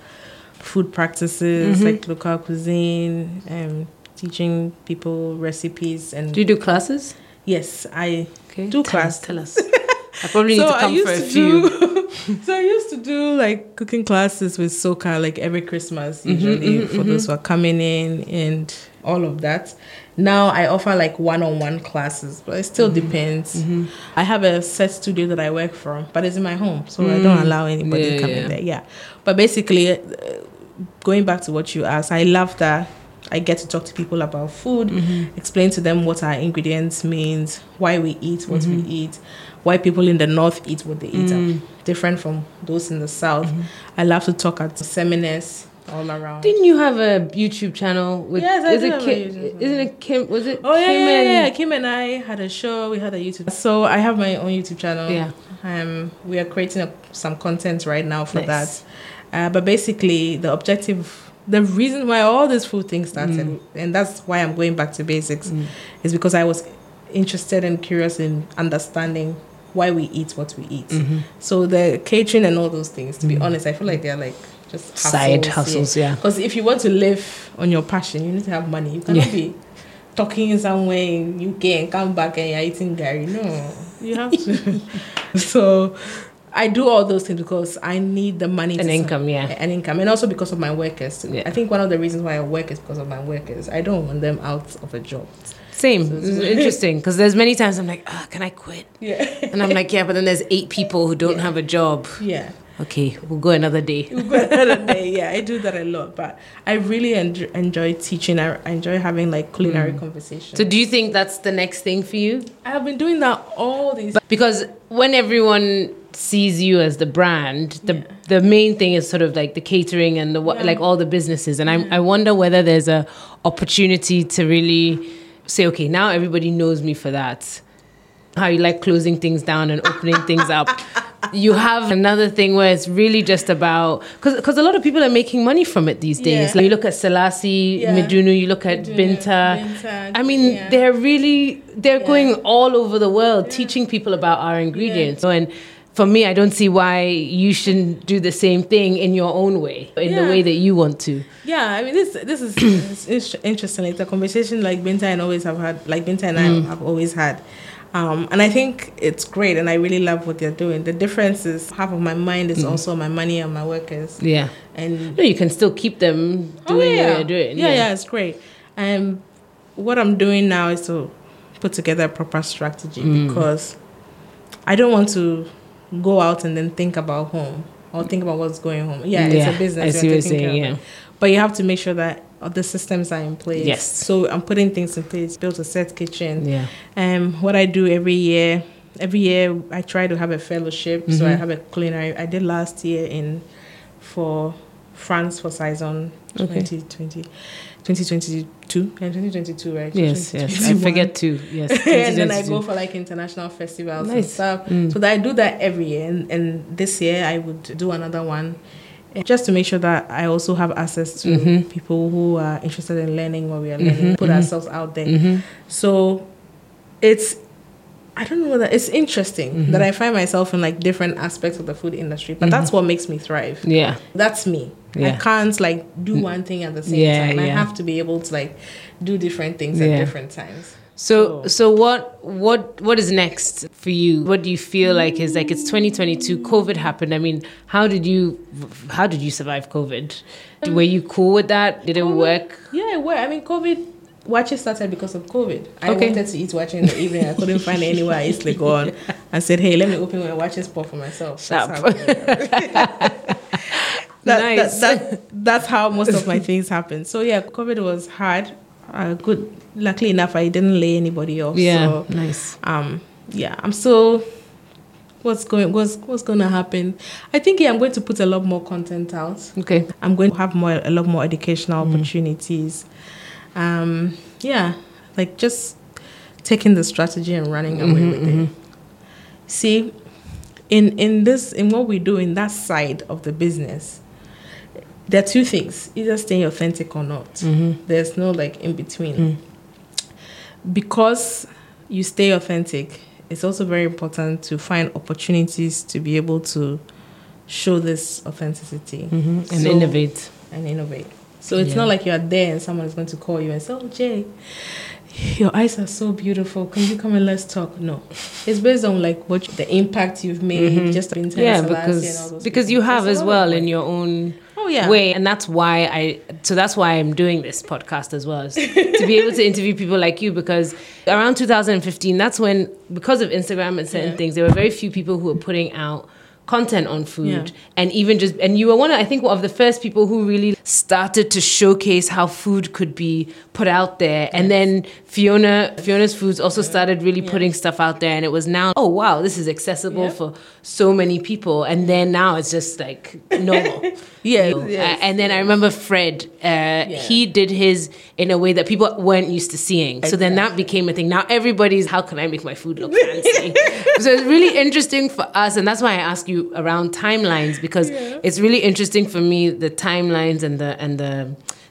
food practices,
Mm-hmm.
like local cuisine, um, teaching people recipes, and
do you do classes?
Yes, I
Okay.
do
tell
class.
Us, tell us. I probably need to come for a few.
do. so I used to do like cooking classes with Soka like every Christmas
Mm-hmm,
usually for those who are coming in and all of that. Now I offer like one-on-one classes, but it still
Mm-hmm.
depends. I have a set studio that I work from, but it's in my home, so I don't allow anybody
Mm. Yeah,
to come
yeah.
in there. Yeah, but basically, uh, going back to what you asked, I love that. I get to talk to people about food,
Mm-hmm.
explain to them what our ingredients means, why we eat what
Mm-hmm.
we eat, why people in the north eat what they eat,
Mm.
different from those in the south.
Mm-hmm.
I love to talk at seminars all around.
Didn't you have a YouTube channel with?
Yes, I
is it
have a
Kim. Isn't it Kim? Was it?
Oh yeah,
Kim
yeah, yeah, yeah.
and-
Kim and I had a show. We had a YouTube. So I have my own YouTube channel.
Yeah.
Um, we are creating a, some content right now for
Nice.
that. Uh, but basically, the objective, the reason why all this food thing started,
Mm.
and that's why I'm going back to basics, is because I was interested and curious in understanding why we eat what we eat.
Mm-hmm.
So the catering and all those things, to be honest, I feel like they're like just
Side hustles, yeah.
Because if you want to live on your passion, you need to have money. You cannot
Yeah.
be talking somewhere in UK and come back and you're eating gari. No, you have to. so I do all those things because I need the money.
An income, yeah.
An income, and also because of my workers. too.
Yeah.
I think one of the reasons why I work is because of my workers. I don't want them out of a job.
Same.
So
It's interesting because there's many times I'm like, ah, can I quit?
Yeah,
And I'm like, yeah, but then there's eight people who don't
Yeah.
have a job.
yeah.
Okay, we'll go another day.
We'll go another day. Yeah, I do that a lot, but I really enjoy, enjoy teaching. I, I enjoy having like culinary conversations.
Mm. So do you think that's the next thing for you?
I have been doing that all these.
because when everyone sees you as the brand the the main thing is sort of like the catering and the
Yeah.
like all the businesses and I I wonder whether there's a opportunity to really say okay now everybody knows me for that how you like closing things down and opening things up you have another thing where it's really just about because a lot of people are making money from it these days
Yeah.
like you look at Selassie
Yeah.
Midunu you look at
Midunu,
Binta
Binta,
I mean
yeah.
they're really they're going all over the world teaching people about our ingredients so and for me I don't see why you shouldn't do the same thing in your own way in the way that you want to
Yeah, I mean this this is interesting. It's a conversation like Binta and always have had, like Binta and I mm. have always had. Um, and I think it's great, and I really love what they're doing. The difference is half of my mind is also my money and my workers.
yeah
And
no you can still keep them doing
oh, yeah.
what you're doing
Yeah, yeah, it's great. And what I'm doing now is to put together a proper strategy
Mm.
because I don't want to go out and then think about home or think about what's going home. Yeah, it's a business.
I see what you're saying, yeah.
But you have to make sure that the systems are in place.
Yes.
So I'm putting things in place, built a set kitchen.
Yeah.
Um, what I do every year, every year I try to have a fellowship. So I
Mhm.
have a cleaner. I, did last year in for France for Saison
Okay.
2020, 2022 and 2022, right?
Yes, yes. I forget to. Yes.
and then I go for like international festivals and stuff.
Mm.
So that I do that every year, and, and this year I would do another one, just to make sure that I also have access to
Mhm.
people who are interested in learning what we are
Mhm,
learning, put
mhm.
ourselves out there.
Mhm.
So it's I don't know that it's interesting
Mhm.
that I find myself in like different aspects of the food industry, but that's what makes me thrive.
Yeah.
That's me. I can't like do one thing at the same
Yeah,
time. I have to be able to like do different things
Yeah.
at different times.
So
So-
so what what what is next for you? What do you feel like is like it's 2022 COVID happened. I mean, how did you how did you survive COVID? Um, Were you cool with that? Did it
COVID-
work?
Yeah, well, I mean, COVID watches started because of COVID. I
Okay.
wanted to eat waakye in the evening. I couldn't find anywhere I easily go on. I said, hey, let me open my waakye spot for myself. That's how, that,
Nice.
that, that, that's how most of my things happened. So yeah, COVID was hard. Uh, good. Luckily enough, I didn't lay anybody off.
Yeah,
So,
nice.
um, yeah, I'm still. What's going? What's what's going to happen? I think yeah, I'm going to put a lot more content out.
Okay.
I'm going to have more a lot more educational
Mm.
opportunities. Um, yeah, like just taking the strategy and running away
Mhm,
with it. See, in in this in what we do in that side of the business, there are two things: either staying authentic or not.
Mhm.
There's no like in between.
Mm.
Because you stay authentic, it's also very important to find opportunities to be able to show this authenticity
Mhm. And
So-
innovate.
and innovate. So it's
Yeah.
not like you're there and someone is going to call you and say, "Oh, Jay, your eyes are so beautiful. Can you come and let's talk?" No, it's based on like what the impact you've made,
Mhm.
just in terms
Yeah,
of last year and all
because because
people.
you have as well in your own
oh yeah
way and that's why i so that's why i'm doing this podcast as well to be able to interview people like you because around 2015 that's when because of instagram and certain
Yeah.
things there were very few people who were putting out content on food
Yeah.
and even just and you were one of, i think one of the first people who really started to showcase how food could be put out there and then fiona fiona's foods also started really
Yeah.
putting stuff out there and it was now oh wow this is accessible
Yeah.
for so many people and then now it's just like normal yeah
yes,
and then I remember Fred. Uh, He did his in a way that people weren't used to seeing. So then that became a thing. Now everybody's, how can I make my food look fancy? so it's really interesting for us, and that's why I ask you around timelines because it's really interesting for me the timelines and the and the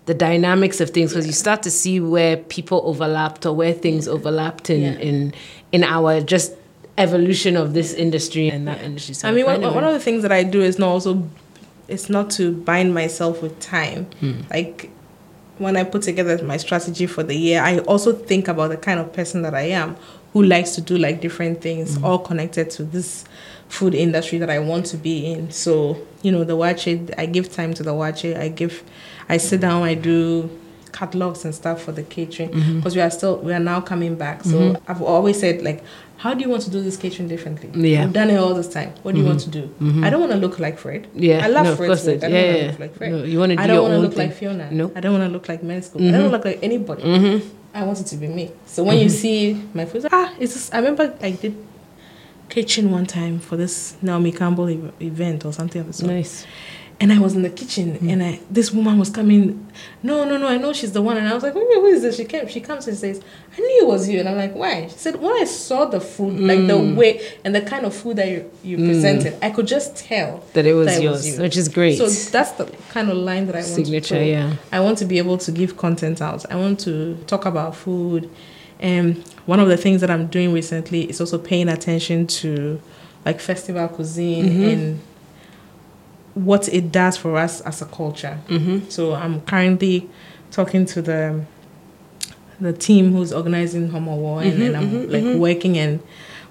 the dynamics of things because you start to see where people overlapped or where things overlapped in
Yeah.
in in our just evolution of this industry and that industry. So
I mean, one,
anyway.
one of the things that I do is not also, it's not to bind myself with time.
Hmm.
Like when I put together my strategy for the year, I also think about the kind of person that I am who likes to do like different things,
Hmm.
all connected to this food industry that I want to be in. So, you know, the Waakye, I give time to the Waakye. I give, I sit down, I do catalogs and stuff for the catering
Mm-hmm.
because we are still, we are now coming back. So I've always said like, how do you want to do this catering differently?
Yeah. Mm-hmm.
We've done it all this time. What do you want to do? I don't want to look like Fred.
Yeah,
I love
no,
Fred's work. I don't
yeah,
want to
yeah.
look like Fred.
No, you wanna do
I don't wanna look
thing.
like Fiona.
No.
I don't want to look like men's school. I don't look like anybody.
Mm-hmm.
I want it to be me. So when you see my food, ah, it's just, I remember I did kitchen one time for this Naomi Campbell ev- event or something of the sort.
Nice.
And I was in the kitchen mm-hmm. and I this woman was coming, no, no, no, I know she's the one. And I was like, who, who is this? She came, she comes and says, I knew it was you. And I'm like, why? She said, when I saw the food, like the mm. way and the kind of food that you, you mm. presented, I could just tell
That it was
that
yours,
you.
which is great.
So that's the kind of line that I want
Signature,
to
yeah.
I want to be able to give content out. I want to talk about food. And one of the things that I'm doing recently is also paying attention to like festival cuisine
Mm-hmm.
and what it does for us as a culture.
Mm-hmm.
So I'm currently talking to the the team who's organizing Homowo and, then I'm like working and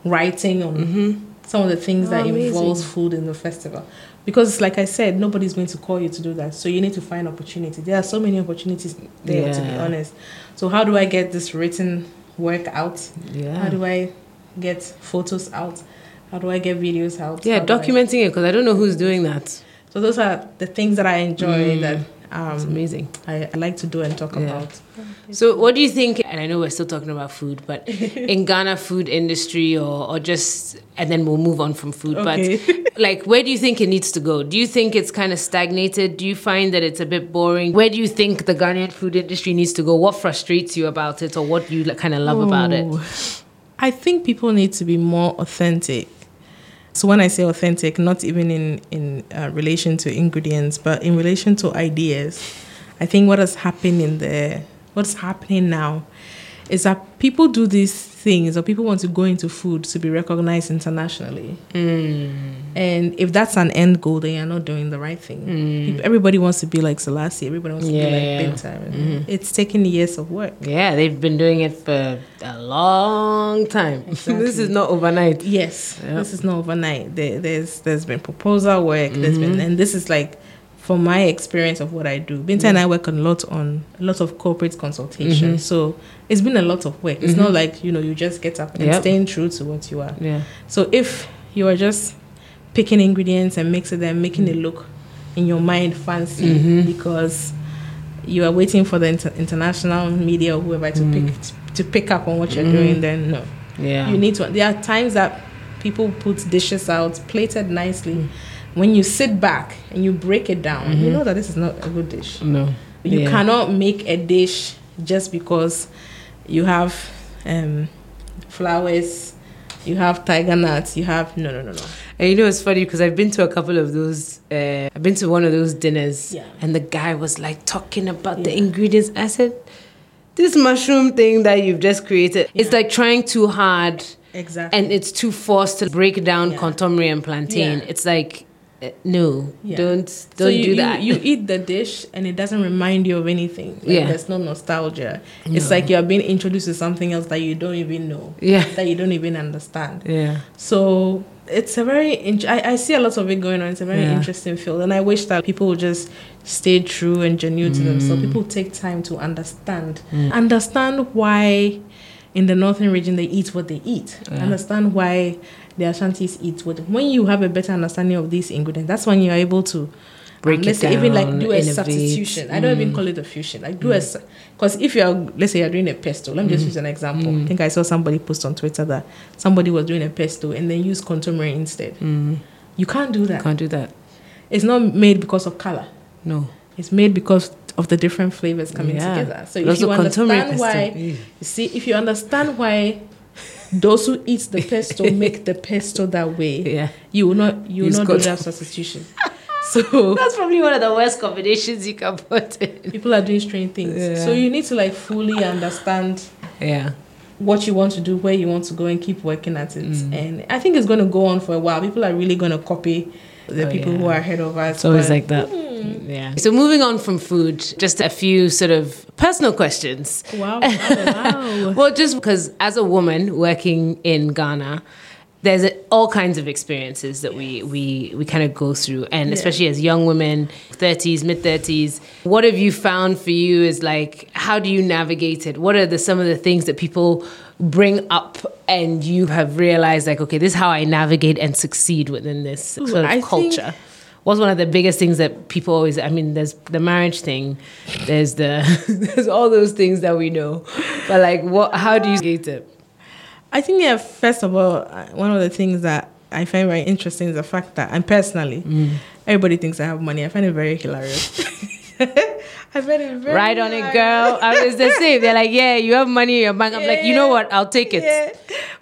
writing on some of the things
Oh,
that
amazing.
involves food in the festival. Because like I said, nobody's going to call you to do that. So you need to find opportunity. There are so many opportunities there to be honest. So how do I get this written work out? How do I get photos out? How do I get videos out?
Yeah,
How do I-
documenting it because I don't know who's doing that.
so those are the things that I enjoy
Mm.
that um,
It's amazing.
I, I like to do and talk
Yeah.
about.
So, what do you think? And I know we're still talking about food, but in Ghana, food industry, or or just, and then we'll move on from food.
Okay.
But like, where do you think it needs to go? Do you think it's kind of stagnated? Do you find that it's a bit boring? Where do you think the Ghanaian food industry needs to go? What frustrates you about it, or what you kind of love about it?
I think people need to be more authentic. So when I say authentic, not even in in uh, relation to ingredients, but in relation to ideas, I think what has happened in the what's happening now is that people do these things or people want to go into food to be recognized internationally. Mm. And if that's an end goal, then you're not doing the right thing. Mm. People- Everybody wants to be like Selassie. Everybody wants to be like Binta. Mm-hmm. It's taken years of work.
Yeah, they've been doing it for a long time. this is not overnight.
Yes,
Yep.
this is not overnight. There, there's there's been proposal work. There's been, mm-hmm. and this is like from my experience of what I do. Binta and I work a lot on a lot of corporate consultation. Mm-hmm. So it's been a lot of work. It's not mm-hmm. like you know you just get up and
Yep.
staying true to what you are.
Yeah.
So if you are just picking ingredients and mixing them, making it mm. look in your mind fancy mm-hmm. because you are waiting for the inter- international media or whoever to pick mm. to pick up on what you're doing, then no
Yeah.
you need to there are times that people put dishes out plated nicely mm. When you sit back and you break it down you know that this is not a good dish
no.
you
Yeah.
cannot make a dish just because you have um, flowers you have tiger nuts you have no no no no
And you know, it's funny because I've been to a couple of those. Uh, I've been to one of those dinners,
Yeah.
and the guy was like talking about the ingredients. I said, "This mushroom thing that you've just created, it's like trying too hard,
exactly
and it's too forced to break down
Yeah.
kontomire and plantain.
Yeah.
It's like, no,
Yeah.
don't don't
you,
do that.
You, eat the dish and it doesn't remind you of anything. Like,
Yeah.
There's no nostalgia. It's like you're being introduced to something else that you don't even know.
Yeah.
That you don't even understand.
yeah,
So it's a very, int- I, I see a lot of it going on. It's a very
Yeah.
interesting field. And I wish that people would just stay true and genuine to themselves. Mm. People take time to understand. Mm. Understand why in the northern region they eat what they eat.
Yeah.
Understand why the Ashantis eat what. When you have a better understanding of these ingredients, that's when you're able to um,
Break
um,
it
let's say even like
down,
do a
innovate.
substitution. I don't even mm. call it a fusion. Like do a mm. because if you're let's say you're doing a pesto. Let me just mm. use an example. I think I saw somebody post on Twitter that somebody was doing a pesto and then use kontomire instead. You can't do that.
You can't do that.
It's not made because of color.
No,
It's made because of the different flavors coming
Yeah.
together. So if you understand why, you see, if you understand why those who eat the pesto make the pesto that way,
yeah.
you will not you will
Use
not do that substitution. So
That's probably one of the worst combinations you can put in.
people are doing strange things.
Yeah.
So you need to like fully understand
Yeah.
what you want to do, where you want to go, and keep working at it.
Mm.
And I think it's going to go on for a while. People are really going to copy the
Oh,
people
yeah.
who are ahead of us.
It's always
but-
like that. Hmm. Yeah. So moving on from food, just a few sort of personal questions.
Wow, wow, wow.
Well, just because as a woman working in Ghana, there's all kinds of experiences that we we we kind of go through, and
Yeah.
especially as young women, thirties, mid thirties. What have you found for you? Is like how do you navigate it? What are the some of the things that people bring up, and you have realized like, okay, this is how I navigate and succeed within this sort of
I think-
culture. What's one of the biggest things that people always? I mean, there's the marriage thing, there's the there's all those things that we know, but like, what? How do you navigate it?
I think, yeah, first of all, uh, one of the things that I find very interesting is the fact that, and personally, everybody thinks I have money. I find it very hilarious. I find it very
right on it, girl. I was the same. They're like, yeah, you have money in your bank. I'm like, you know what? I'll take it.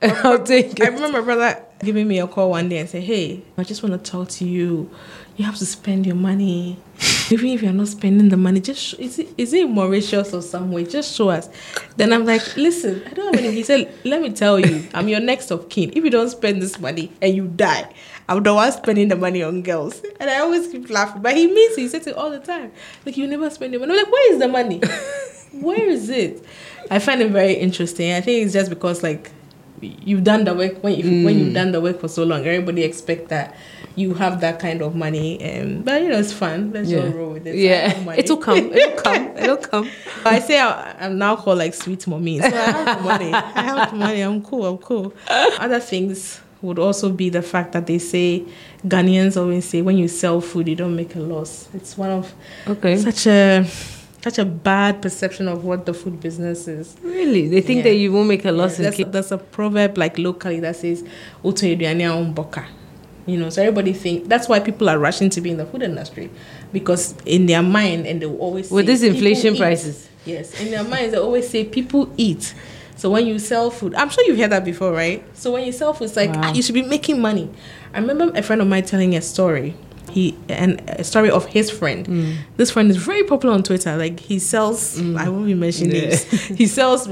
Yeah.
I'll take it.
I remember my brother giving me a call one day and say, "Hey, I just want to talk to you. You have to spend your money. Even if you're not spending the money, just sh- is it is it Mauritius or some way? Just show us." Then I'm like, "Listen, I don't have any." He said, "Let me tell you, I'm your next of kin. If you don't spend this money and you die, I'm the one spending the money on girls." And I always keep laughing, but he means it. He says it all the time. Like you never spend your money. I'm like, where is the money? where is it? I find it very interesting. I think it's just because like you've done the work when you when you've mm. done the work for so long, everybody expect that you have that kind of money. And but you know it's fun. Let's
Yeah,
just roll with it. So I have
yeah. It'll come. It'll come. It'll come.
I say I, I'm now called like sweet mommy. So I have the money. I have the money. I'm cool. I'm cool. Other things would also be the fact that they say Ghanaians always say when you sell food you don't make a loss. It's one of
Okay.
such a such a bad perception of what the food business is.
Really? They think
Yeah.
that you won't make a loss in
There's,
cake.
there's a proverb like locally that says "Uto a umboka." You know, so everybody think that's why people are rushing to be in the food industry because in their mind and they will always
With
say,
this
"People
inflation
eat."
prices.
Yes, in their minds they always say people eat. So when you sell food, I'm sure you've heard that before, right? So when you sell food, it's like
Wow.
ah, you should be making money. I remember a friend of mine telling a story. He and a story of his friend.
Mm.
This friend is very popular on Twitter. Like he sells. I won't be mentioning
Yeah.
names. he sells.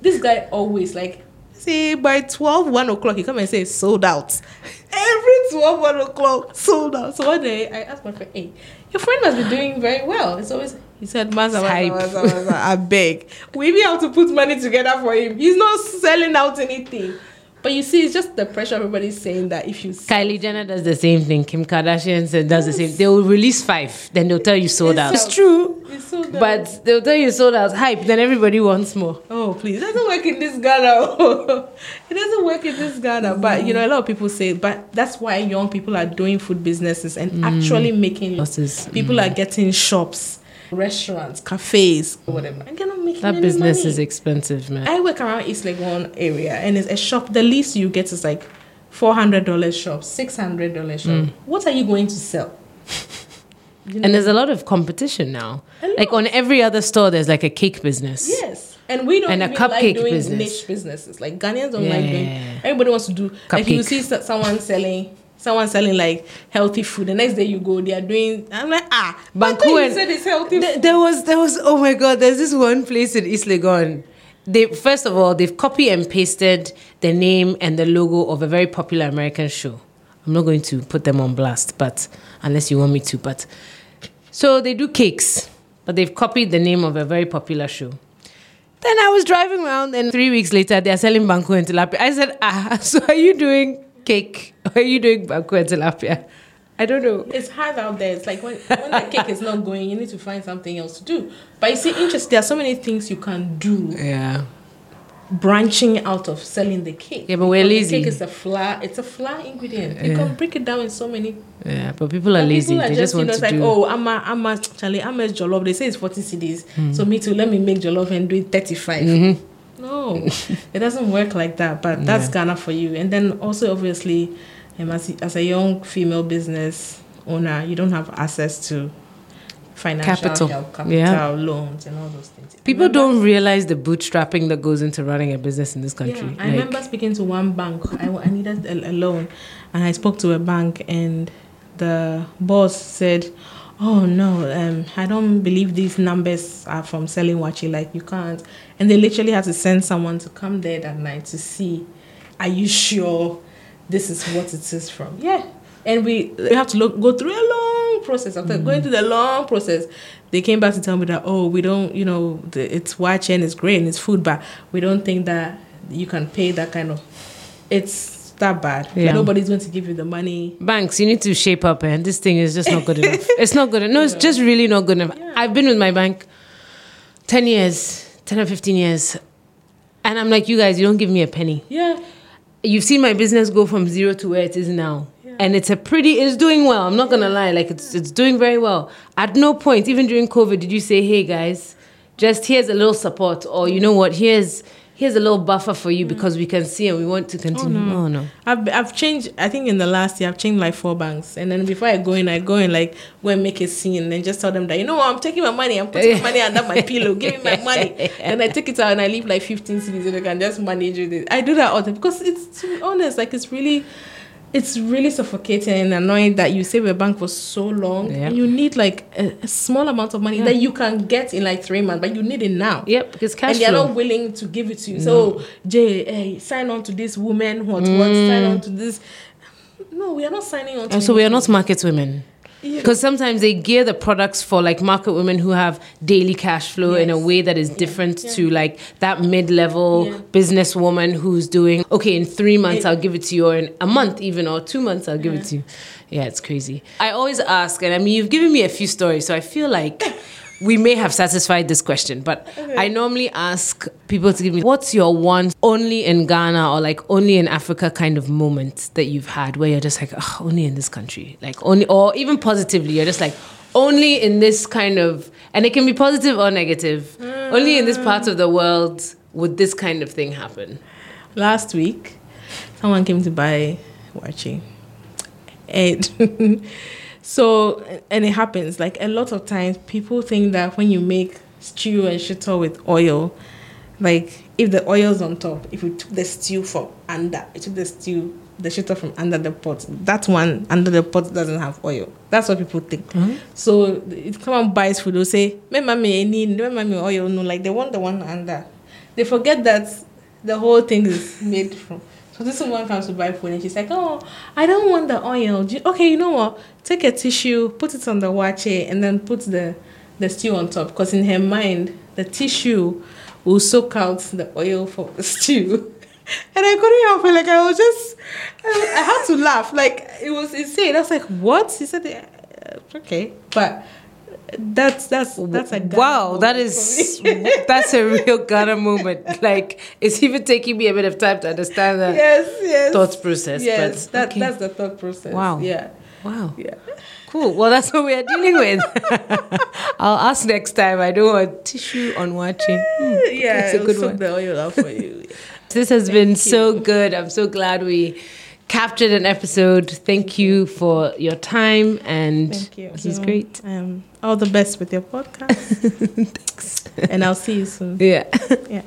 This guy always like say by 12, 1 o'clock, he come and say sold out. Every 12, 1 o'clock, sold out. So one day I asked my friend, hey, your friend must be doing very well. It's always, he said, Maza, Maza,
Hype.
Maza, Maza, I beg. We even have to put money together for him. He's not selling out anything. But you see, it's just the pressure everybody's saying that if you
Kylie Jenner does the same thing. Kim Kardashian said- does the same. They will release five, then they'll tell you sold out.
It's
It's true,
It's sold out.
but they'll tell you sold out. Hype, then everybody wants more.
Oh, please. It doesn't work in this Ghana. it doesn't work in this Ghana. But, you know, a lot of people say, but that's why young people are doing food businesses and mm. actually making
Losses.
People are mm. getting shops, restaurants, cafes, whatever. And they're not making
That
any
business
money.
is expensive, man.
I work around East Legon area and it's a shop. The least you get is like $400 shop, $600 shop. Mm. What are you going to sell? You know?
And there's a lot of competition now. Like on every other store, there's like a cake business.
Yes. And we don't
And a
even like
cupcake
doing
business.
niche businesses. Like Ghanaians don't like doing. Everybody wants to do. Like you see someone selling, someone selling like healthy food. The next day you go, they are doing. I'm like ah, but
Banku and-
said it's healthy.
Th-
food.
there was there was oh my god there's this one place in East Legon. They first of all they've copy and pasted the name and the logo of a very popular American show. I'm not going to put them on blast, but unless you want me to, but so they do cakes, but they've copied the name of a very popular show. Then I was driving around, and three weeks later, they're selling banku and tilapia. I said, Ah, so are you doing cake? Or are you doing banku and tilapia? I don't know.
It's hard out there. It's like when, when the cake is not going, you need to find something else to do. But you see, interest. There are so many things you can do
Yeah.
branching out of selling the cake.
Yeah, but we're
Because the
lazy.
Cake is a flour. It's a flour ingredient. You can break it down in so many
Yeah, but people are
But
lazy.
people are
they just,
you
want
know,
to
like,
do.
oh, I'm a, I'm a, Charlie, I'm a jollof. They say it's 40 cedis.
Hmm.
So me too, let me make jollof and do it 35.
Mm-hmm.
No, it doesn't work like that. But that's
Yeah.
Ghana for you. And then also, obviously, um, as, as a young female business owner, you don't have access to financial
Capital.
capital
Yeah.
loans, and all those things.
People don't realize the bootstrapping that goes into running a business in this country.
Yeah, I
Like,
remember speaking to one bank. I, I needed a, a loan, and I spoke to a bank, and the boss said, "Oh no, um, I don't believe these numbers are from selling waakye. Like you can't." And they literally had to send someone to come there that night to see, "Are you sure this is what it is from?" Yeah, and we we have to look, go through a long process. After going through the long process, they came back to tell me that oh, we don't, you know, the, it's waakye and it's great and it's food, but we don't think that you can pay that kind of. It's that bad.
Yeah.
Nobody's going to give you the money.
banks, you need to shape up, and this thing is just not good enough. It's not good enough. No, it's just really not good enough.
Yeah.
I've been with my bank 10 years, 10 or 15 years, and I'm like, you guys, you don't give me a penny.
Yeah,
You've seen my business go from zero to where it is now.
Yeah.
And it's a pretty, it's doing well. I'm not gonna lie, like it's it's doing very well. At no point, even during COVID, did you say, "Hey guys, just here's a little support," or you know what, here's here's a little buffer for you mm. because we can see and we want to continue.
Oh, no.
Oh no.
I've I've changed. I think in the last year I've changed like four banks, and then before I go in, I go in like go and make a scene and just tell them that you know what, I'm taking my money. I'm putting my money under my pillow. Give me my money, and I take it out and I leave like 15 cities and I can just manage with it. I do that all the time because it's to be honest, like it's really. It's really suffocating and annoying that you save a bank for so long
Yeah.
and you need like a, a small amount of money that you can get in like three months, but you need it now
Yep, because cash
and they're not willing to give it to you. So, Jay, hey, eh, sign on to this woman, what, what, sign mm. on to this. No, we are not signing on to
Also, we are not market women.
Yeah.
Because sometimes they gear the products for like market women who have daily cash flow in a way that is different
Yeah.
to like that mid level
Yeah.
businesswoman who's doing, okay, in three months I'll give it to you, or in a month even, or two months I'll give it to you. Yeah, it's crazy. I always ask, and I mean, you've given me a few stories, so I feel like we may have satisfied this question, but I normally ask people to give me what's your one only in Ghana or like only in Africa kind of moment that you've had where you're just like, oh, only in this country, like only, or even positively, you're just like, only in this kind of, and it can be positive or negative, mm. only in this part of the world would this kind of thing happen.
Last week, someone came to buy waakye. And so, and it happens. Like a lot of times, people think that when you make stew and shito with oil, like if the oil's on top, if you took the stew from under, you took the stew, the shito from under the pot, that one under the pot doesn't have oil. That's what people think. Hmm? So if someone buys food, they'll say, "Me mami any, me mami oil." No, like they want the one under. They forget that the whole thing is made from. So this woman comes to buy food and she's like, "Oh, I don't want the oil. You- okay, you know what? Take a tissue, put it on the waakye, and then put the the stew on top. Because in her mind, the tissue will soak out the oil for the stew." And I couldn't help it. Like I was just, I, had to laugh. Like it was insane. I was like, "What?" He said, "Okay," but that's that's that's a
wow, that is that's a real Ghana moment. Like it's even taking me a bit of time to understand that
yes, yes.
thought process.
Yes,
but
that,
okay.
that's the thought process.
Wow.
Yeah.
wow.
Yeah.
Cool. Well, that's what we are dealing with. I'll ask next time. I don't want tissue on waakye. Hmm,
yeah.
it's a good one.
the oil out for you.
This has been so good. I'm so glad we captured an episode. Thank you for your time and
Thank you.
this is great.
Um, all the best with your podcast.
Thanks.
and I'll see you soon.
Yeah.
Yeah.